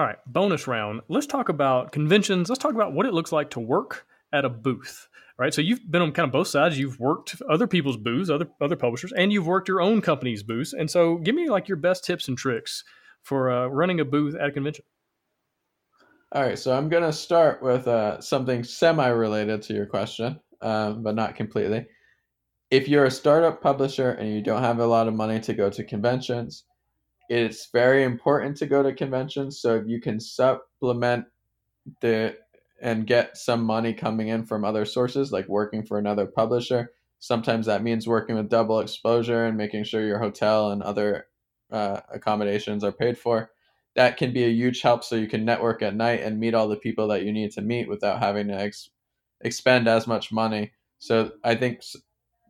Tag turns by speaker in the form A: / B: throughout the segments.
A: All right, bonus round. Let's talk about conventions. Let's talk about what it looks like to work at a booth. Right. so you've been on kind of both sides. You've worked other people's booths, other other publishers, and you've worked your own company's booths. And so, give me like your best tips and tricks for uh, running a booth at a convention.
B: All right, so I'm going to start with uh, something semi-related to your question, um, but not completely. If you're a startup publisher and you don't have a lot of money to go to conventions, it's very important to go to conventions. So if you can supplement the and get some money coming in from other sources, like working for another publisher, sometimes that means working with double exposure and making sure your hotel and other uh, accommodations are paid for. That can be a huge help so you can network at night and meet all the people that you need to meet without having to ex- expend as much money. So I think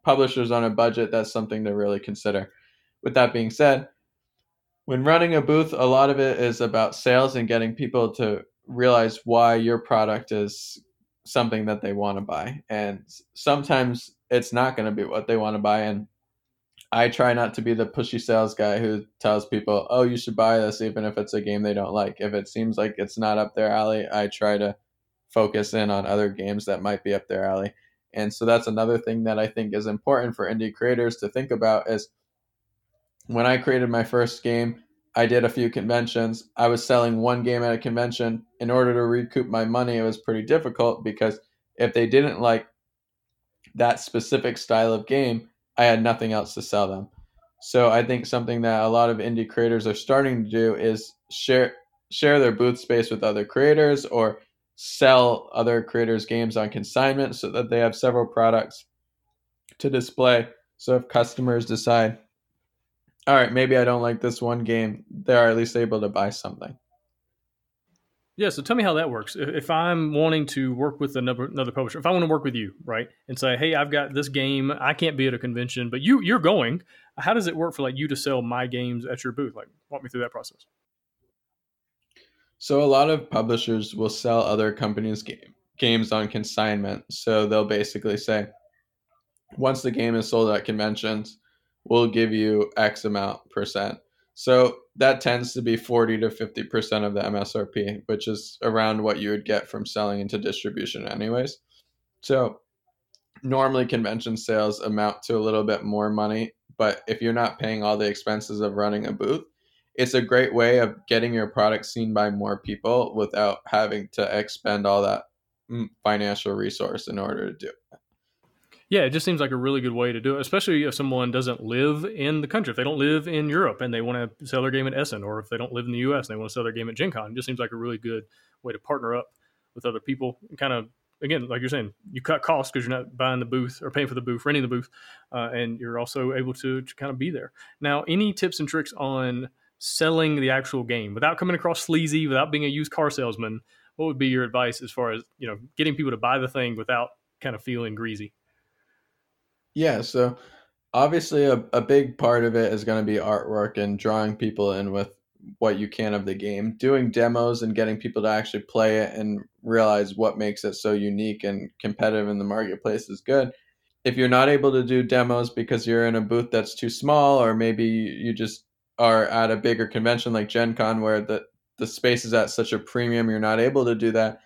B: publishers on a budget, that's something to really consider. With that being said, when running a booth, a lot of it is about sales and getting people to realize why your product is something that they want to buy. And sometimes it's not going to be what they want to buy. And I try not to be the pushy sales guy who tells people, oh, you should buy this, even if it's a game they don't like. If it seems like it's not up their alley, I try to focus in on other games that might be up their alley. And so that's another thing that I think is important for indie creators to think about is when I created my first game, I did a few conventions. I was selling one game at a convention. In order to recoup my money, it was pretty difficult because if they didn't like that specific style of game, I had nothing else to sell them. So I think something that a lot of indie creators are starting to do is share share their booth space with other creators or sell other creators games on consignment so that they have several products to display. So if customers decide all right, maybe I don't like this one game, they're at least able to buy something.
A: Yeah, so tell me how that works. If I'm wanting to work with another another publisher, if I want to work with you, right, and say, hey, I've got this game, I can't be at a convention, but you you're going. How does it work for like you to sell my games at your booth? Like, walk me through that process.
B: So a lot of publishers will sell other companies' game, games on consignment. So they'll basically say, once the game is sold at conventions, will give you X amount percent. So that tends to be 40 to 50% of the MSRP, which is around what you would get from selling into distribution, anyways. So normally convention sales amount to a little bit more money, but if you're not paying all the expenses of running a booth, it's a great way of getting your product seen by more people without having to expend all that mm, financial resource in order to do it.
A: Yeah, it just seems like a really good way to do it, especially if someone doesn't live in the country. If they don't live in Europe and they want to sell their game at Essen, or if they don't live in the US and they want to sell their game at Gen Con, it just seems like a really good way to partner up with other people and kind of again, like you're saying, you cut costs because you're not buying the booth or paying for the booth, renting the booth, uh, and you're also able to, to, kind of be there. Now, any tips and tricks on selling the actual game without coming across sleazy, without being a used car salesman? What would be your advice as far as you know getting people to buy the thing without kind of feeling greasy?
B: Yeah, so obviously a, a big part of it is going to be artwork and drawing people in with what you can of the game. Doing demos and getting people to actually play it and realize what makes it so unique and competitive in the marketplace is good. If you're not able to do demos because you're in a booth that's too small, or maybe you just are at a bigger convention like Gen Con where the, the space is at such a premium, you're not able to do that.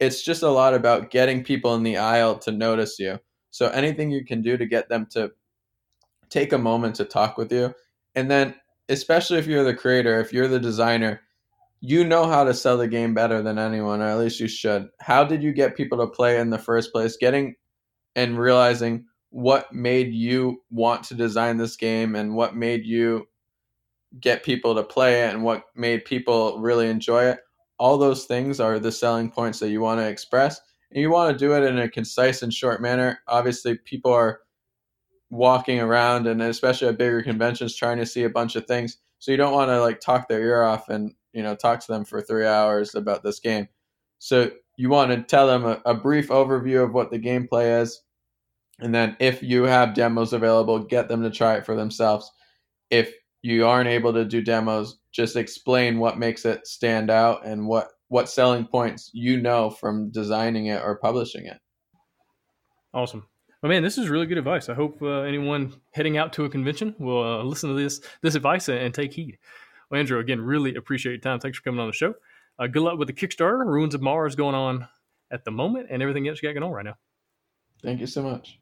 B: It's just a lot about getting people in the aisle to notice you. So anything you can do to get them to take a moment to talk with you. And then, especially if you're the creator, if you're the designer, you know how to sell the game better than anyone, or at least you should. How did you get people to play in the first place? Getting and realizing what made you want to design this game and what made you get people to play it and what made people really enjoy it. All those things are the selling points that you want to express and you want to do it in a concise and short manner. Obviously, people are walking around and especially at bigger conventions trying to see a bunch of things. So you don't want to like talk their ear off and, you know, talk to them for three hours about this game. So you want to tell them a, a brief overview of what the gameplay is. And then if you have demos available, get them to try it for themselves. If you aren't able to do demos, just explain what makes it stand out and what what selling points you know from designing it or publishing it.
A: Awesome. Well, man, this is really good advice. I hope uh, anyone heading out to a convention will uh, listen to this this advice and, and, take heed. Well, Andrew, again, really appreciate your time. Thanks for coming on the show. Uh, good luck with the Kickstarter. Ruins of Mars going on at the moment, and everything else you got going on right now.
B: Thank you so much.